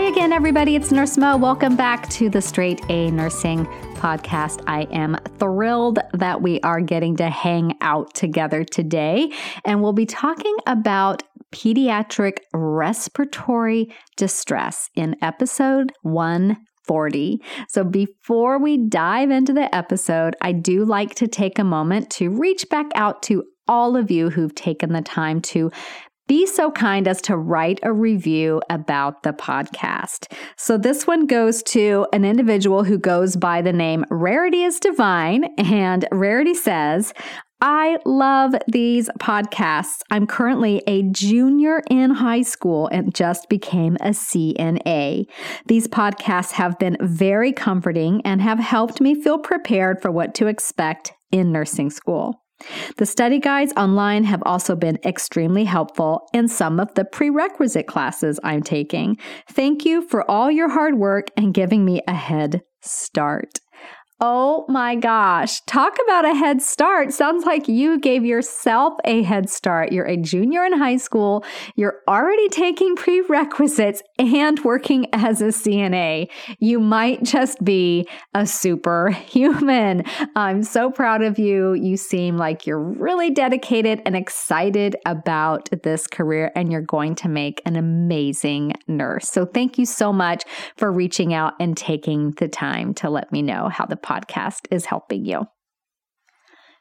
Hi again, everybody. It's Nurse Mo. Welcome back to the Straight A Nursing podcast. I am thrilled that we are getting to hang out together today, and we'll be talking about pediatric respiratory distress in episode 140. So before we dive into the episode, I do like to take a moment to reach back out to all of you who've taken the time to be so kind as to write a review about the podcast. So this one goes to an individual who goes by the name Rarity is Divine. And Rarity says, I love these podcasts. I'm currently a junior in high school and just became a CNA. These podcasts have been very comforting and have helped me feel prepared for what to expect in nursing school. The study guides online have also been extremely helpful in some of the prerequisite classes I'm taking. Thank you for all your hard work and giving me a head start. Oh my gosh. Talk about a head start. Sounds like you gave yourself a head start. You're a junior in high school. You're already taking prerequisites and working as a CNA. You might just be a superhuman. I'm so proud of you. You seem like you're really dedicated and excited about this career, and you're going to make an amazing nurse. So, thank you so much for reaching out and taking the time to let me know how the podcast is helping you.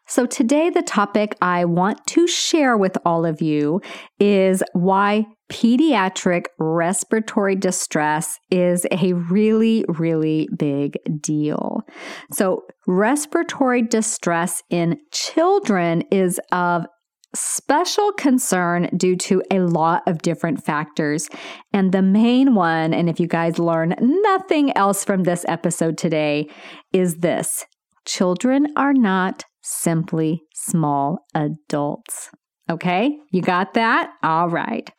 So, today, the topic I want to share with all of you is why pediatric respiratory distress is a really, really big deal. So, respiratory distress in children is of special concern due to a lot of different factors. And the main one, and if you guys learn nothing else from this episode today, is this children are not simply small adults. Okay, you got that? All right.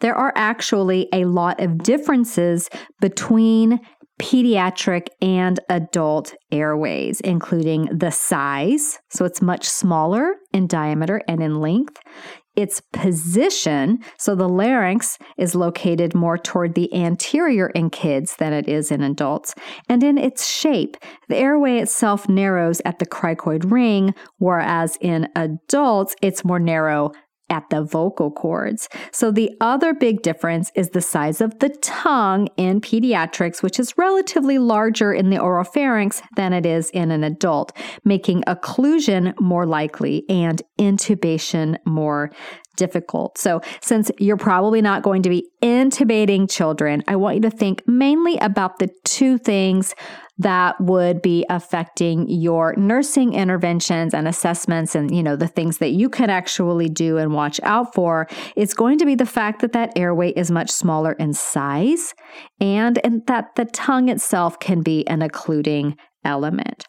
There are actually a lot of differences between pediatric and adult airways, including the size, so it's much smaller in diameter and in length. Its position, so the larynx is located more toward the anterior in kids than it is in adults. And in its shape, the airway itself narrows at the cricoid ring, whereas in adults, it's more narrow at the vocal cords. So, the other big difference is the size of the tongue in pediatrics, which is relatively larger in the oropharynx than it is in an adult, making occlusion more likely and intubation more difficult. So, since you're probably not going to be intubating children, I want you to think mainly about the two things that would be affecting your nursing interventions and assessments and you know the things that you can actually do and watch out for. It's going to be the fact that that airway is much smaller in size and, and that the tongue itself can be an occluding element.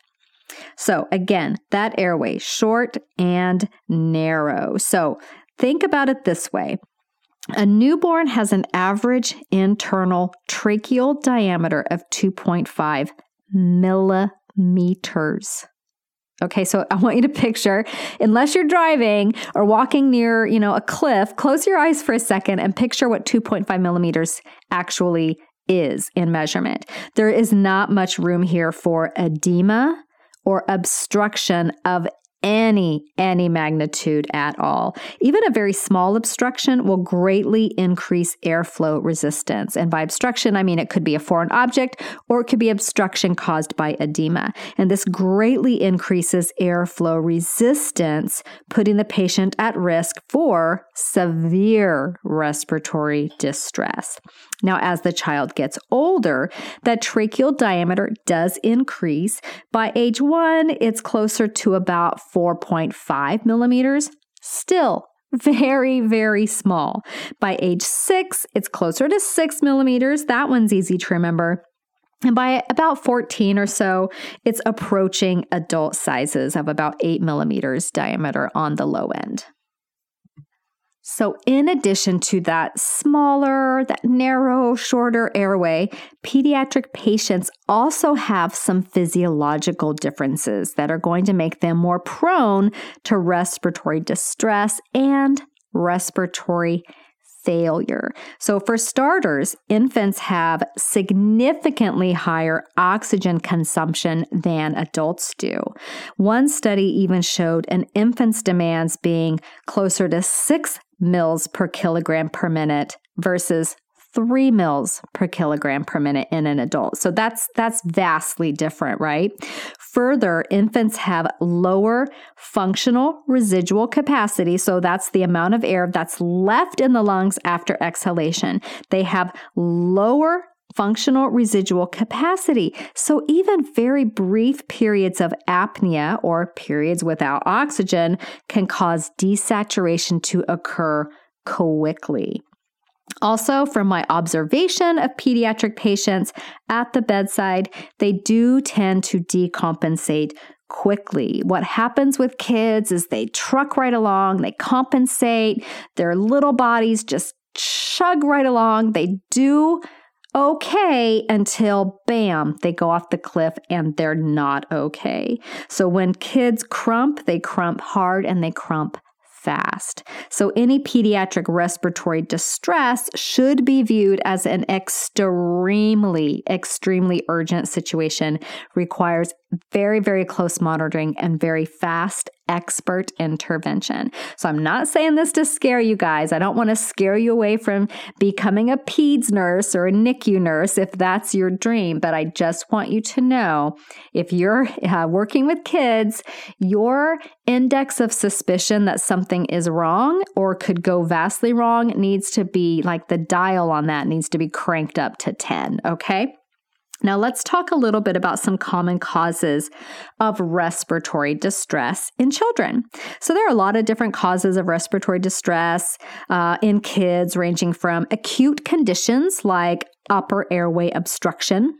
So again that airway short and narrow. So think about it this way a newborn has an average internal tracheal diameter of 2.5 millimeters. Okay, so I want you to picture, unless you're driving or walking near, you know, a cliff, close your eyes for a second and picture what 2.5 millimeters actually is in measurement. There is not much room here for edema or obstruction of any any magnitude at all. Even a very small obstruction will greatly increase airflow resistance. And by obstruction, I mean it could be a foreign object or it could be obstruction caused by edema. And this greatly increases airflow resistance, putting the patient at risk for severe respiratory distress. Now, as the child gets older, that tracheal diameter does increase. By age one, it's closer to about 4.5 millimeters. Still very, very small. By age six, it's closer to six millimeters. That one's easy to remember. And by about 14 or so, it's approaching adult sizes of about 8 millimeters diameter on the low end. So, in addition to that smaller, that narrow, shorter airway, pediatric patients also have some physiological differences that are going to make them more prone to respiratory distress and respiratory failure. So, for starters, infants have significantly higher oxygen consumption than adults do. One study even showed an infant's demands being closer to six mils per kilogram per minute versus three mils per kilogram per minute in an adult. So that's that's vastly different, right? Further, infants have lower functional residual capacity. So that's the amount of air that's left in the lungs after exhalation. They have lower functional residual capacity. So even very brief periods of apnea or periods without oxygen can cause desaturation to occur quickly. Also, from my observation of pediatric patients at the bedside, they do tend to decompensate quickly. What happens with kids is they truck right along, they compensate, their little bodies just chug right along. They do okay until bam, they go off the cliff and they're not okay. So when kids crump, they crump hard and they crump fast. So, any pediatric respiratory distress should be viewed as an extremely, extremely urgent situation, requires very, very close monitoring and very fast expert intervention. So I'm not saying this to scare you guys. I don't want to scare you away from becoming a PEDS nurse or a NICU nurse if that's your dream, but I just want you to know if you're uh, working with kids, your index of suspicion that something is wrong or could go vastly wrong needs to be like the dial on that needs to be cranked up to 10, okay? Now, let's talk a little bit about some common causes of respiratory distress in children. So, there are a lot of different causes of respiratory distress uh, in kids, ranging from acute conditions like upper airway obstruction,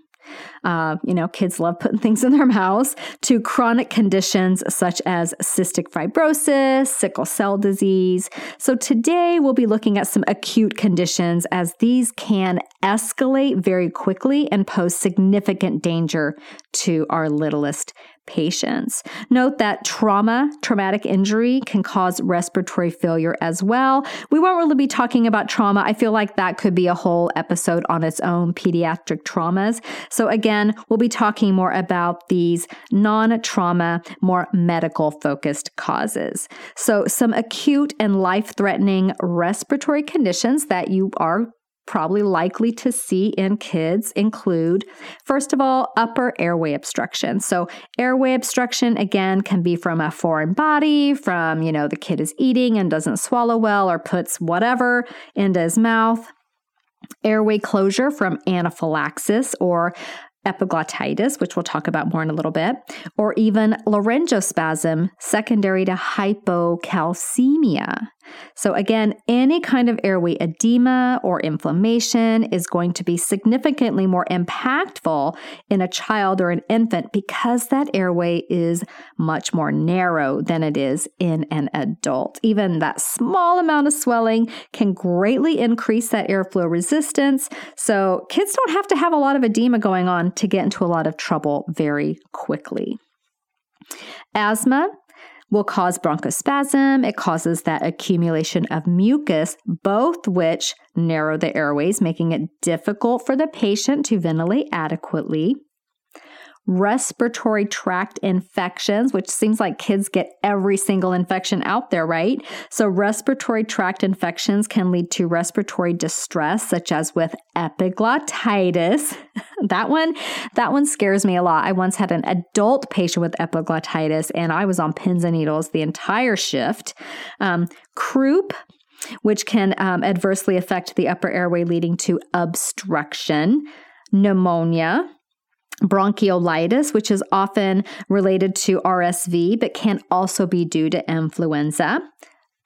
uh, you know, kids love putting things in their mouths, to chronic conditions such as cystic fibrosis, sickle cell disease. So today we'll be looking at some acute conditions as these can escalate very quickly and pose significant danger to our littlest patients. Note that trauma, traumatic injury can cause respiratory failure as well. We won't really be talking about trauma. I feel like that could be a whole episode on its own pediatric traumas. So, again, we'll be talking more about these non trauma, more medical focused causes. So, some acute and life threatening respiratory conditions that you are probably likely to see in kids include, first of all, upper airway obstruction. So, airway obstruction, again, can be from a foreign body, from, you know, the kid is eating and doesn't swallow well or puts whatever into his mouth. Airway closure from anaphylaxis or epiglottitis, which we'll talk about more in a little bit, or even laryngospasm secondary to hypocalcemia. So, again, any kind of airway edema or inflammation is going to be significantly more impactful in a child or an infant because that airway is much more narrow than it is in an adult. Even that small amount of swelling can greatly increase that airflow resistance. So, kids don't have to have a lot of edema going on to get into a lot of trouble very quickly. Asthma will cause bronchospasm. It causes that accumulation of mucus, both which narrow the airways, making it difficult for the patient to ventilate adequately. Respiratory tract infections, which seems like kids get every single infection out there, right? So, respiratory tract infections can lead to respiratory distress, such as with epiglottitis. that one, that one scares me a lot. I once had an adult patient with epiglottitis, and I was on pins and needles the entire shift. Um, croup which can um, adversely affect the upper airway, leading to obstruction, pneumonia, bronchiolitis, which is often related to RSV, but can also be due to influenza.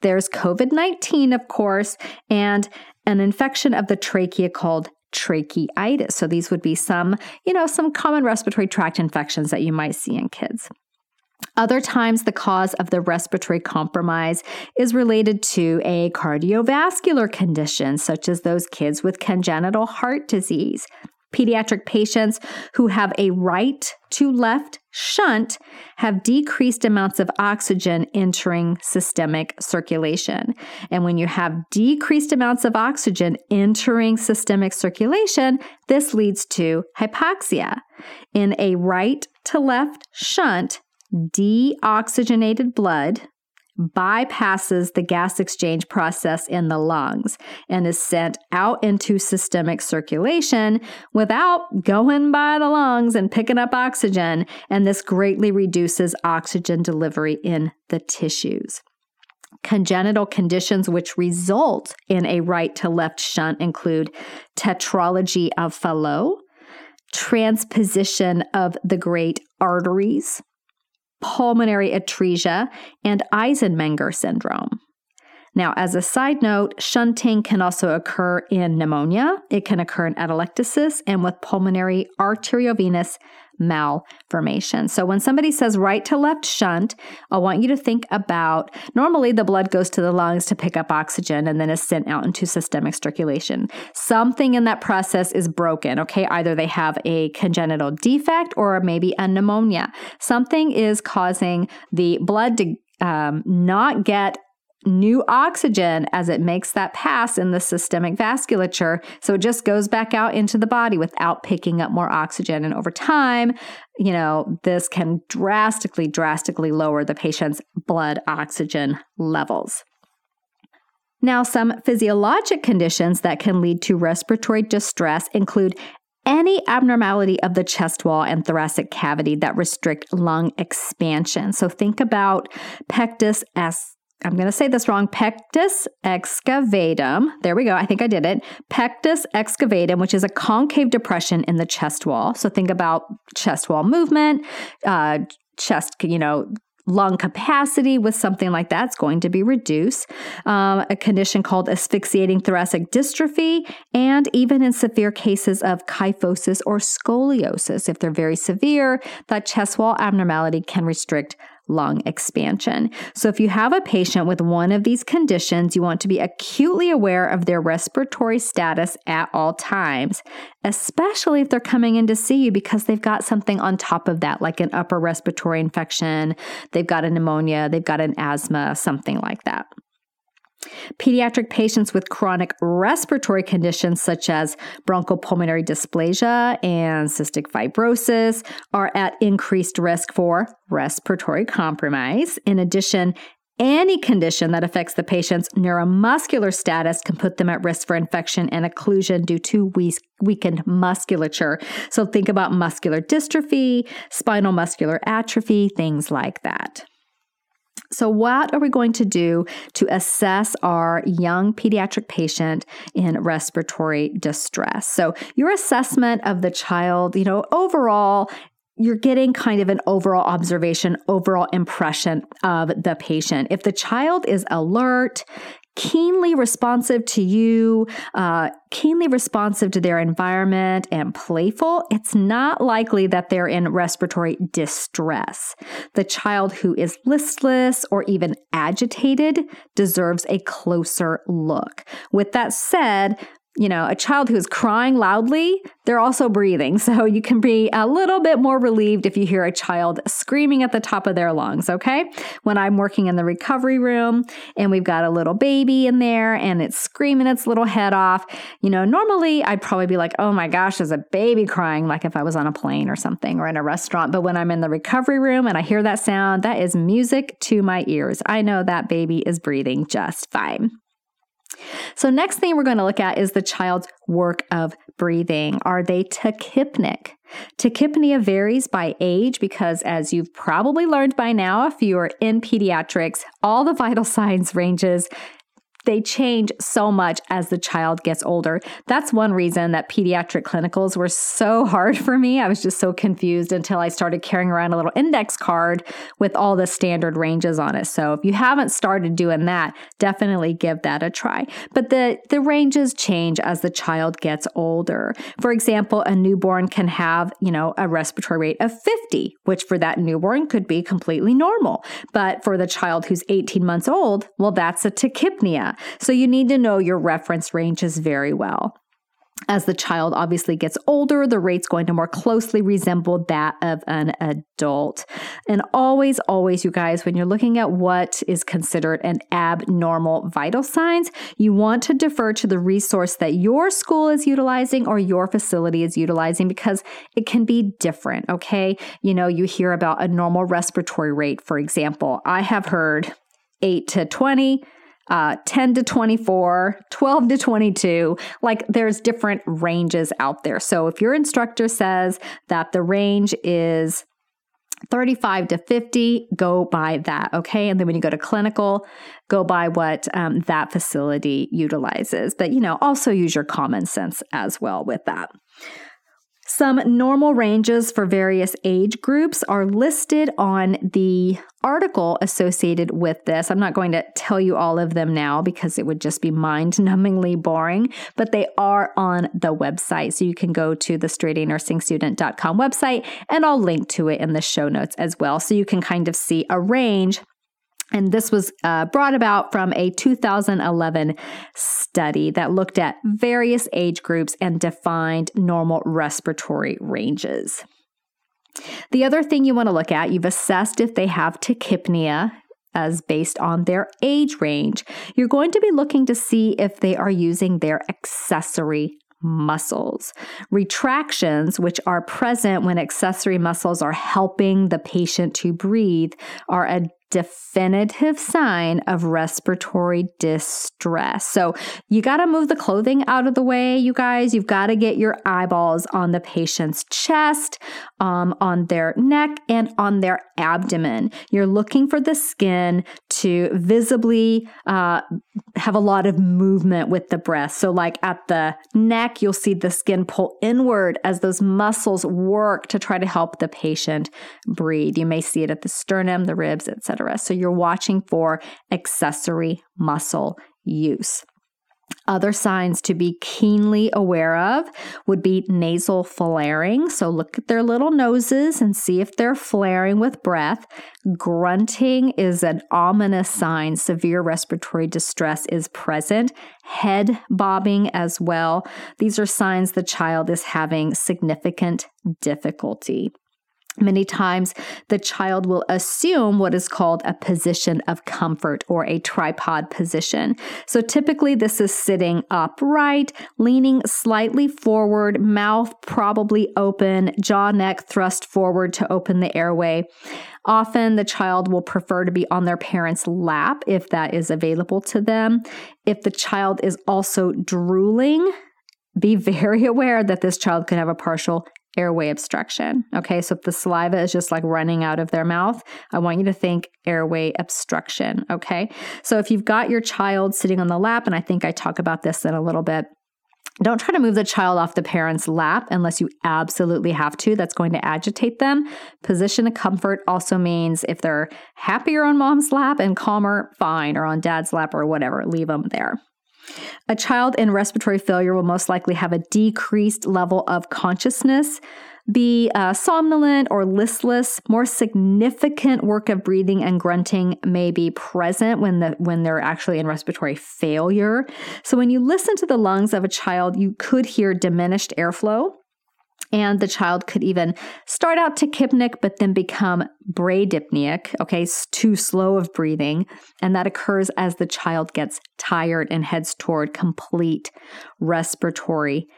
There's COVID 19, of course, and an infection of the trachea called tracheitis. So these would be some, you know, some common respiratory tract infections that you might see in kids. Other times, the cause of the respiratory compromise is related to a cardiovascular condition, such as those kids with congenital heart disease. Pediatric patients who have a right to left shunt have decreased amounts of oxygen entering systemic circulation. And when you have decreased amounts of oxygen entering systemic circulation, this leads to hypoxia. In a right to left shunt, deoxygenated blood bypasses the gas exchange process in the lungs and is sent out into systemic circulation without going by the lungs and picking up oxygen. And this greatly reduces oxygen delivery in the tissues. Congenital conditions which result in a right to left shunt include tetralogy of Fallot, transposition of the great arteries, pulmonary atresia, and Eisenmenger syndrome. Now, as a side note, shunting can also occur in pneumonia, it can occur in atelectasis, and with pulmonary arteriovenous malformation. So when somebody says right to left shunt, I want you to think about normally the blood goes to the lungs to pick up oxygen and then is sent out into systemic circulation. Something in that process is broken, okay? Either they have a congenital defect or maybe a pneumonia. Something is causing the blood to um, not get new oxygen as it makes that pass in the systemic vasculature. So it just goes back out into the body without picking up more oxygen. And over time, you know, this can drastically, drastically lower the patient's blood oxygen levels. Now, some physiologic conditions that can lead to respiratory distress include any abnormality of the chest wall and thoracic cavity that restrict lung expansion. So think about pectus as I'm going to say this wrong, pectus excavatum. There we go. I think I did it. Pectus excavatum, which is a concave depression in the chest wall. So think about chest wall movement, uh, chest, you know, lung capacity with something like that's going to be reduced. Um, a condition called asphyxiating thoracic dystrophy, and even in severe cases of kyphosis or scoliosis. If they're very severe, that chest wall abnormality can restrict lung expansion. So, if you have a patient with one of these conditions, you want to be acutely aware of their respiratory status at all times, especially if they're coming in to see you because they've got something on top of that, like an upper respiratory infection, they've got a pneumonia, they've got an asthma, something like that. Pediatric patients with chronic respiratory conditions such as bronchopulmonary dysplasia and cystic fibrosis are at increased risk for respiratory compromise. In addition, any condition that affects the patient's neuromuscular status can put them at risk for infection and occlusion due to weakened musculature. So think about muscular dystrophy, spinal muscular atrophy, things like that. So, what are we going to do to assess our young pediatric patient in respiratory distress? So, your assessment of the child, you know, overall, you're getting kind of an overall observation, overall impression of the patient. If the child is alert, keenly responsive to you, uh, keenly responsive to their environment, and playful, it's not likely that they're in respiratory distress. The child who is listless or even agitated deserves a closer look. With that said, you know, a child who's crying loudly, they're also breathing. So you can be a little bit more relieved if you hear a child screaming at the top of their lungs, okay? When I'm working in the recovery room and we've got a little baby in there and it's screaming its little head off, you know, normally I'd probably be like, oh my gosh, there's a baby crying, like if I was on a plane or something or in a restaurant. But when I'm in the recovery room and I hear that sound, that is music to my ears. I know that baby is breathing just fine. So, next thing we're going to look at is the child's work of breathing. Are they tachypneic? Tachypnea varies by age because, as you've probably learned by now, if you are in pediatrics, all the vital signs ranges they change so much as the child gets older. That's one reason that pediatric clinicals were so hard for me. I was just so confused until I started carrying around a little index card with all the standard ranges on it. So if you haven't started doing that, definitely give that a try. But the, the ranges change as the child gets older. For example, a newborn can have, you know, a respiratory rate of 50, which for that newborn could be completely normal. But for the child who's 18 months old, well, that's a tachypnea. So you need to know your reference ranges very well. As the child obviously gets older, the rate's going to more closely resemble that of an adult. And always, always, you guys, when you're looking at what is considered an abnormal vital signs, you want to defer to the resource that your school is utilizing or your facility is utilizing because it can be different, okay? You know, you hear about a normal respiratory rate, for example. I have heard 8 to 20 uh, 10 to 24, 12 to 22. Like there's different ranges out there. So if your instructor says that the range is 35 to 50, go by that. Okay. And then when you go to clinical, go by what um, that facility utilizes. But, you know, also use your common sense as well with that. Some normal ranges for various age groups are listed on the article associated with this. I'm not going to tell you all of them now because it would just be mind numbingly boring, but they are on the website. So you can go to the straightanursingstudent.com website and I'll link to it in the show notes as well. So you can kind of see a range and this was uh, brought about from a 2011 study that looked at various age groups and defined normal respiratory ranges. The other thing you want to look at, you've assessed if they have tachypnea as based on their age range. You're going to be looking to see if they are using their accessory muscles. Retractions, which are present when accessory muscles are helping the patient to breathe, are a definitive sign of respiratory distress. So you got to move the clothing out of the way, you guys. You've got to get your eyeballs on the patient's chest, um, on their neck, and on their abdomen. You're looking for the skin to visibly uh, have a lot of movement with the breath. So, like at the neck, you'll see the skin pull inward as those muscles work to try to help the patient breathe. You may see it at the sternum, the ribs, etc. So you're watching for accessory muscle use. Other signs to be keenly aware of would be nasal flaring. So look at their little noses and see if they're flaring with breath. Grunting is an ominous sign severe respiratory distress is present. Head bobbing as well. These are signs the child is having significant difficulty. Many times, the child will assume what is called a position of comfort or a tripod position. So, typically, this is sitting upright, leaning slightly forward, mouth probably open, jaw neck thrust forward to open the airway. Often, the child will prefer to be on their parent's lap if that is available to them. If the child is also drooling, be very aware that this child could have a partial airway obstruction. Okay, so if the saliva is just like running out of their mouth, I want you to think airway obstruction. Okay, so if you've got your child sitting on the lap, and I think I talk about this in a little bit. Don't try to move the child off the parent's lap unless you absolutely have to. That's going to agitate them. Position of comfort also means if they're happier on mom's lap and calmer, fine, or on dad's lap or whatever, leave them there. A child in respiratory failure will most likely have a decreased level of consciousness. be uh, somnolent or listless. More significant work of breathing and grunting may be present when the when they're actually in respiratory failure. So when you listen to the lungs of a child, you could hear diminished airflow. And the child could even start out tachypneic, but then become bradypneic, okay, too slow of breathing. And that occurs as the child gets tired and heads toward complete respiratory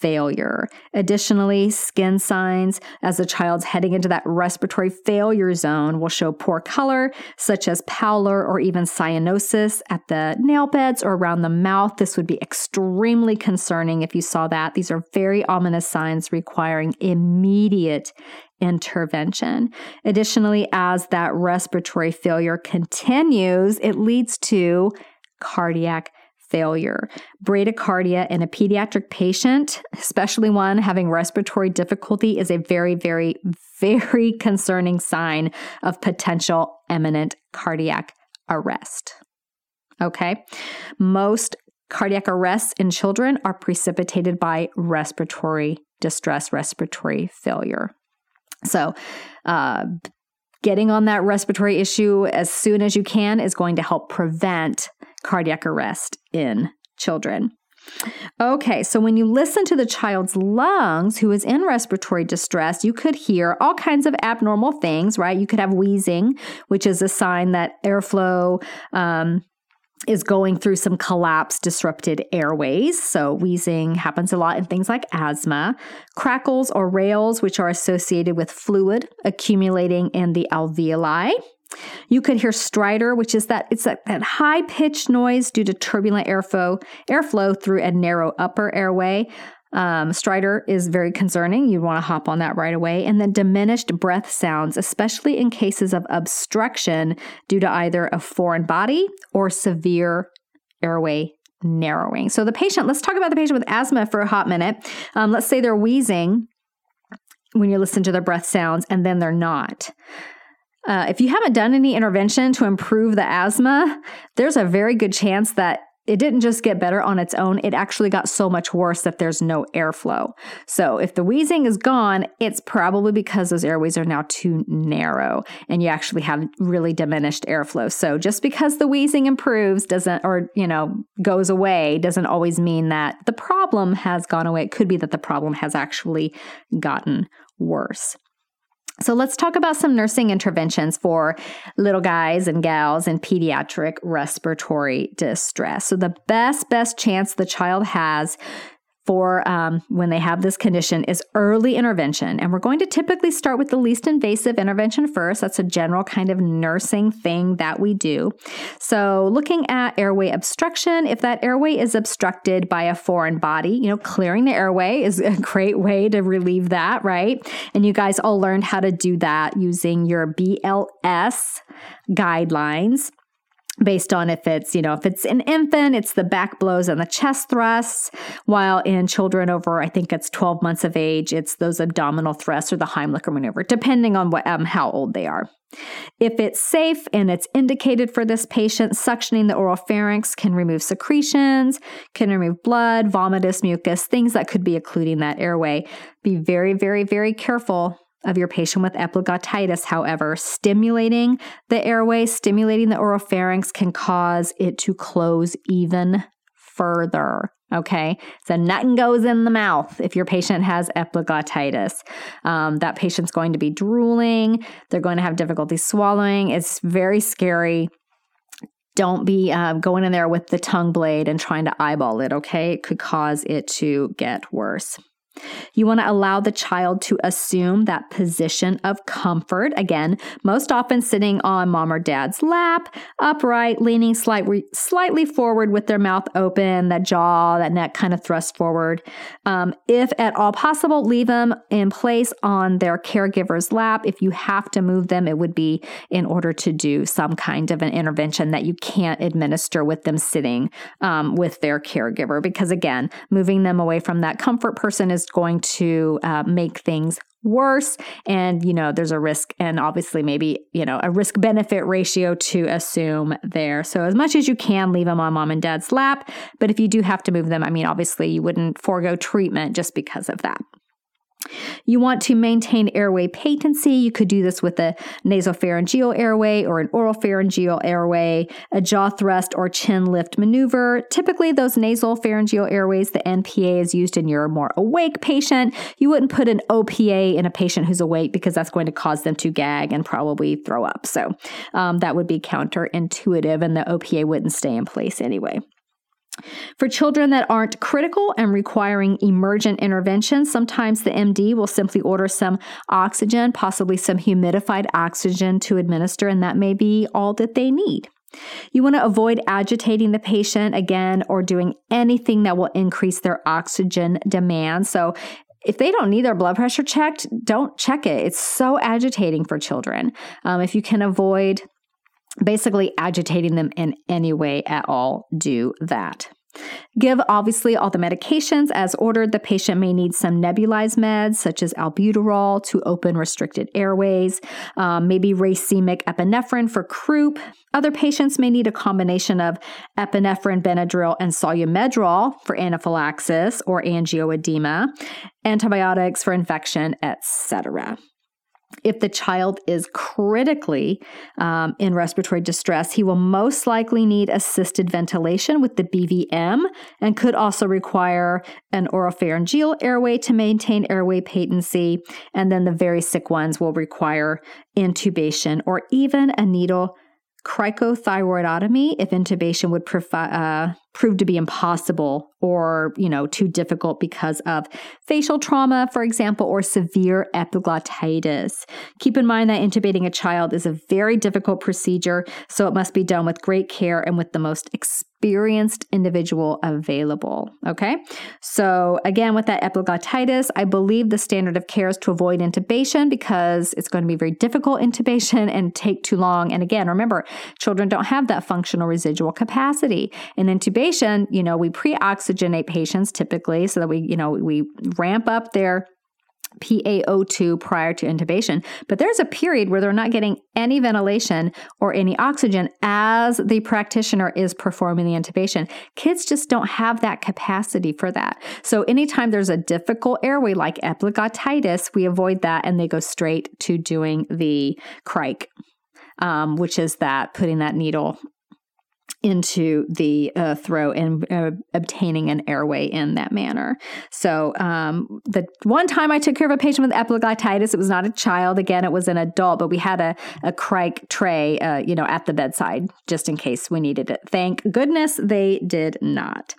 failure. Additionally, skin signs as a child's heading into that respiratory failure zone will show poor color, such as pallor or even cyanosis at the nail beds or around the mouth. This would be extremely concerning if you saw that. These are very ominous signs requiring immediate intervention. Additionally, as that respiratory failure continues, it leads to cardiac failure. Bradycardia in a pediatric patient, especially one having respiratory difficulty, is a very, very, very concerning sign of potential imminent cardiac arrest. Okay. Most cardiac arrests in children are precipitated by respiratory distress, respiratory failure. So, uh, getting on that respiratory issue as soon as you can is going to help prevent cardiac arrest in children. Okay, so when you listen to the child's lungs who is in respiratory distress, you could hear all kinds of abnormal things, right? You could have wheezing, which is a sign that airflow um, is going through some collapsed, disrupted airways. So, wheezing happens a lot in things like asthma. Crackles or rales, which are associated with fluid accumulating in the alveoli. You could hear stridor, which is that it's that, that high pitched noise due to turbulent airflow, airflow through a narrow upper airway. Um, stridor is very concerning. You'd want to hop on that right away. And then diminished breath sounds, especially in cases of obstruction due to either a foreign body or severe airway narrowing. So, the patient, let's talk about the patient with asthma for a hot minute. Um, let's say they're wheezing when you listen to their breath sounds and then they're not. Uh, if you haven't done any intervention to improve the asthma, there's a very good chance that it didn't just get better on its own, it actually got so much worse that there's no airflow. So, if the wheezing is gone, it's probably because those airways are now too narrow and you actually have really diminished airflow. So, just because the wheezing improves doesn't, or, you know, goes away, doesn't always mean that the problem has gone away. It could be that the problem has actually gotten worse. So let's talk about some nursing interventions for little guys and gals in pediatric respiratory distress. So the best, best chance the child has for um, when they have this condition is early intervention. And we're going to typically start with the least invasive intervention first. That's a general kind of nursing thing that we do. So, looking at airway obstruction, if that airway is obstructed by a foreign body, you know, clearing the airway is a great way to relieve that, right? And you guys all learned how to do that using your BLS guidelines based on if it's, you know, if it's an infant, it's the back blows and the chest thrusts, while in children over, I think it's 12 months of age, it's those abdominal thrusts or the Heimlich maneuver, depending on what, um, how old they are. If it's safe and it's indicated for this patient, suctioning the oral pharynx can remove secretions, can remove blood, vomitus, mucus, things that could be occluding that airway. Be very, very, very careful of your patient with epiglottitis, however, stimulating the airway, stimulating the oropharynx can cause it to close even further. Okay, so nothing goes in the mouth if your patient has epiglottitis. Um, that patient's going to be drooling, they're going to have difficulty swallowing. It's very scary. Don't be uh, going in there with the tongue blade and trying to eyeball it, okay? It could cause it to get worse. You want to allow the child to assume that position of comfort. Again, most often sitting on mom or dad's lap, upright, leaning slightly, slightly forward with their mouth open, that jaw, that neck kind of thrust forward. Um, if at all possible, leave them in place on their caregiver's lap. If you have to move them, it would be in order to do some kind of an intervention that you can't administer with them sitting um, with their caregiver. Because again, moving them away from that comfort person is going to uh, make things worse. And you know there's a risk and obviously maybe you know a risk benefit ratio to assume there. So as much as you can leave them on mom and dad's lap. But if you do have to move them i mean obviously you wouldn't forego treatment just because of that You want to maintain airway patency. You could do this with a nasopharyngeal airway or an oropharyngeal airway, a jaw thrust or chin lift maneuver. Typically, those nasal pharyngeal airways, the NPA is used in your more awake patient. You wouldn't put an OPA in a patient who's awake because that's going to cause them to gag and probably throw up. So um, that would be counterintuitive, and the OPA wouldn't stay in place anyway. For children that aren't critical and requiring emergent intervention, sometimes the MD will simply order some oxygen, possibly some humidified oxygen to administer, and that may be all that they need. You want to avoid agitating the patient again or doing anything that will increase their oxygen demand. So, if they don't need their blood pressure checked, don't check it. It's so agitating for children. Um, if you can avoid basically agitating them in any way at all, do that. Give obviously all the medications as ordered. The patient may need some nebulized meds such as albuterol to open restricted airways, um, maybe racemic epinephrine for croup. Other patients may need a combination of epinephrine, Benadryl, and Solu-Medrol for anaphylaxis or angioedema, antibiotics for infection, etc. If the child is critically um, in respiratory distress, he will most likely need assisted ventilation with the BVM and could also require an oropharyngeal airway to maintain airway patency. And then the very sick ones will require intubation or even a needle cricothyroidotomy if intubation would uh, prove to be impossible or you know too difficult because of facial trauma for example or severe epiglottitis. Keep in mind that intubating a child is a very difficult procedure so it must be done with great care and with the most experienced individual available okay? So again with that epiglottitis i believe the standard of care is to avoid intubation because it's going to be very difficult intubation and take too long. And again remember children don't have that functional residual capacity. And intubation you know, we pre-oxygenate patients typically so that we, you know, we ramp up their PaO2 prior to intubation, but there's a period where they're not getting any ventilation or any oxygen as the practitioner is performing the intubation. Kids just don't have that capacity for that. So anytime there's a difficult airway like epiglottitis, we avoid that and they go straight to doing the cric. Um, which is that putting that needle into the uh, throat and uh, obtaining an airway in that manner. So, um, the one time I took care of a patient with epiglottitis, it was not a child. Again, it was an adult, but we had a, a cric tray, uh, you know, at the bedside just in case we needed it. Thank goodness they did not.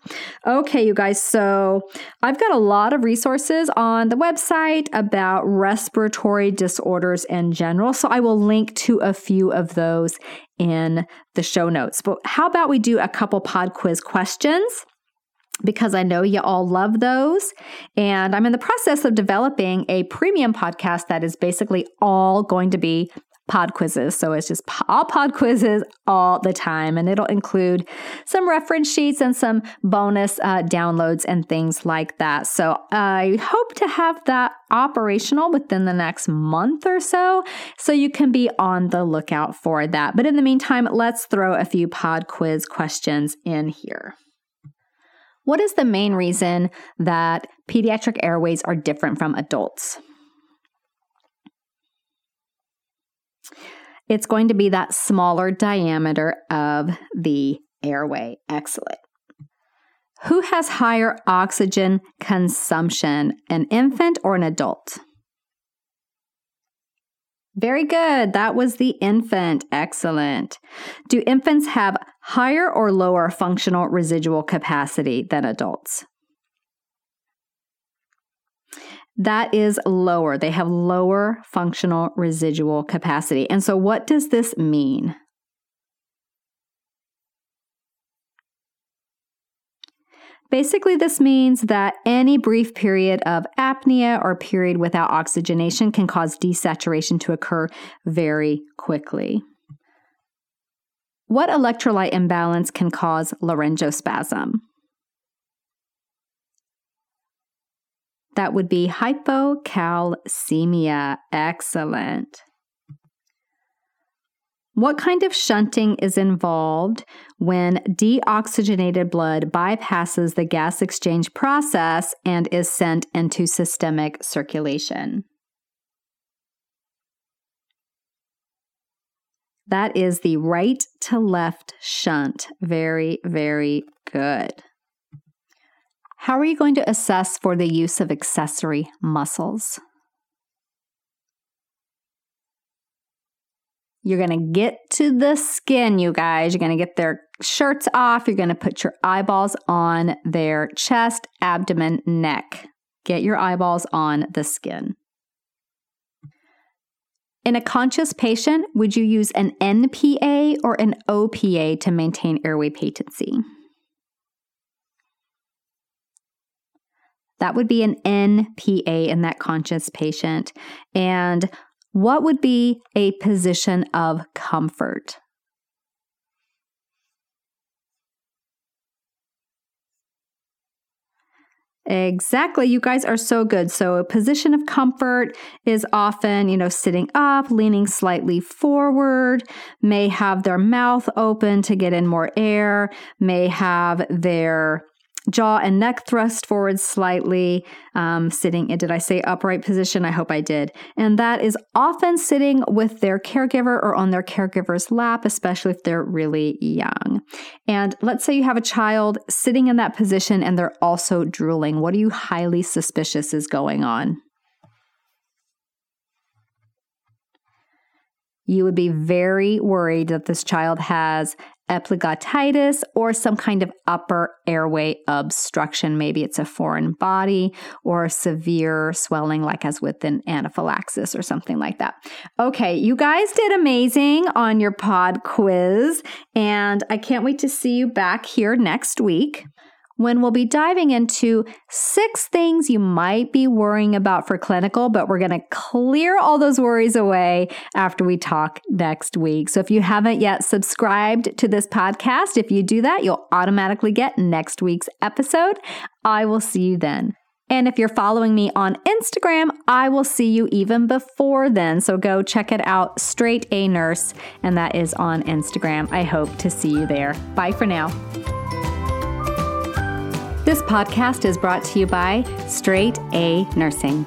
Okay, you guys. So, I've got a lot of resources on the website about respiratory disorders in general. So, I will link to a few of those in the show notes. But how about we do a couple pod quiz questions? Because I know you all love those. And I'm in the process of developing a premium podcast that is basically all going to be pod quizzes. So it's just all pod quizzes all the time. And it'll include some reference sheets and some bonus uh, downloads and things like that. So I hope to have that operational within the next month or so. So you can be on the lookout for that. But in the meantime, let's throw a few pod quiz questions in here. What is the main reason that pediatric airways are different from adults? It's going to be that smaller diameter of the airway. Excellent. Who has higher oxygen consumption, an infant or an adult? Very good. That was the infant. Excellent. Do infants have higher or lower functional residual capacity than adults? That is lower. They have lower functional residual capacity. And so, what does this mean? Basically, this means that any brief period of apnea or period without oxygenation can cause desaturation to occur very quickly. What electrolyte imbalance can cause laryngospasm? That would be hypocalcemia. Excellent. What kind of shunting is involved when deoxygenated blood bypasses the gas exchange process and is sent into systemic circulation? That is the right to left shunt. Very, very good. How are you going to assess for the use of accessory muscles? You're going to get to the skin, you guys. You're going to get their shirts off. You're going to put your eyeballs on their chest, abdomen, neck. Get your eyeballs on the skin. In a conscious patient, would you use an NPA or an OPA to maintain airway patency? That would be an NPA in that conscious patient. And what would be a position of comfort? Exactly. You guys are so good. So, a position of comfort is often, you know, sitting up, leaning slightly forward, may have their mouth open to get in more air, may have their jaw and neck thrust forward slightly, um, sitting in, did I say upright position? I hope I did. And that is often sitting with their caregiver or on their caregiver's lap, especially if they're really young. And let's say you have a child sitting in that position and they're also drooling. What are you highly suspicious is going on? you would be very worried that this child has epiglottitis or some kind of upper airway obstruction. Maybe it's a foreign body or severe swelling, like as with an anaphylaxis or something like that. Okay, you guys did amazing on your pod quiz, and I can't wait to see you back here next week when we'll be diving into six things you might be worrying about for clinical, but we're going to clear all those worries away after we talk next week. So if you haven't yet subscribed to this podcast, if you do that, you'll automatically get next week's episode. I will see you then. And if you're following me on Instagram, I will see you even before then. So go check it out, Straight A Nurse, and that is on Instagram. I hope to see you there. Bye for now. This podcast is brought to you by Straight A Nursing.